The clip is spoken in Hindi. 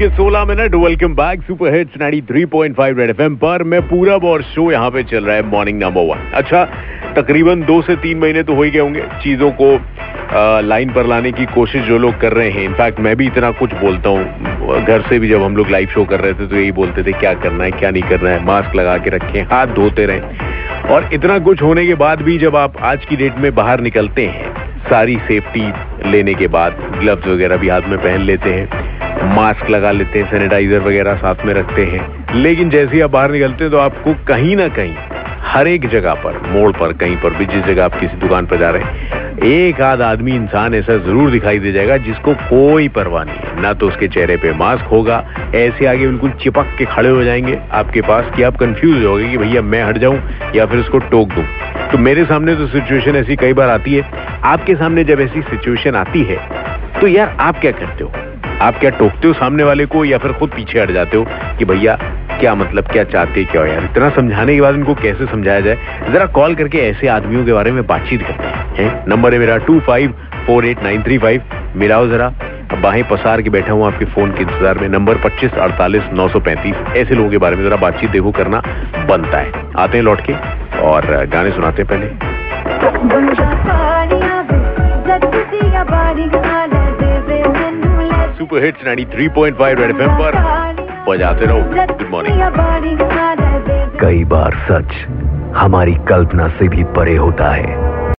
के 16 minute welcome back super hits 93.5 Red FM पर। मैं पूरा और शो यहाँ पे चल रहा है मॉर्निंग नंबर वन अच्छा तकरीबन दो से तीन महीने तो हो ही गए होंगे चीज़ों को लाइन पर लाने की कोशिश जो लोग कर रहे हैं। इनफैक्ट मैं भी इतना कुछ बोलता हूँ। घर से भी जब हम लोग लाइव शो कर रहे थे तो यही बोलते थे, क्या करना है, क्या नहीं करना है? मास्क लगा के रखें, हाथ धोते रहें। और इतना कुछ होने के बाद भी जब आप आज की डेट में बाहर निकलते हैं, सारी सेफ्टी लेने के बाद ग्लव्स वगैरह भी हाथ में पहन लेते हैं मास्क लगा लेते हैं, सैनिटाइजर वगैरह साथ में रखते हैं। लेकिन जैसे ही आप बाहर निकलते हैं तो आपको कहीं ना कहीं, हर एक जगह पर, मोड़ पर, कहीं पर भी, जिस जगह आप किसी दुकान पर जा रहे हैं, एक आध आदमी इंसान ऐसा ज़रूर दिखाई दे जाएगा जिसको कोई परवाह नहीं है। ना तो उसके चेहरे पे मास्क होगा, ऐसे आगे बिल्कुल चिपक के खड़े हो जाएँगे आपके पास कि आप कंफ्यूज हो कि भैया मैं हट जाऊँ या फिर उसको टोक दूँ। तो मेरे सामने तो सिचुएशन ऐसी कई बार आती है। आपके सामने जब ऐसी सिचुएशन आती है तो यार आप क्या करते हो? आप क्या टोकते हो सामने वाले को या फिर खुद पीछे हट जाते हो कि भैया, क्या मतलब क्या चाहते, क्या हो? यार इतना समझाने के बाद उनको कैसे समझाया जाए? जरा कॉल करके ऐसे आदमियों के बारे में बातचीत करते हैं नंबर है मेरा two five four eight nine three five मिलाओ जरा बाहें पसार के बैठा हूँ आपके फ़ोन के इंतज़ार में। नंबर पच्चीस अड़तालीस नौ सौ पैंतीस। ऐसे लोगों के बारे में जरा बातचीत देखो, करना बनता है। आते हैं लौट के और गाने सुनाते हैं पहले। सुपर हिट्स 93.5 रेड एफएम पर बजाते रहो। गुड मॉर्निंग कई बार सच हमारी कल्पना से भी परे होता है।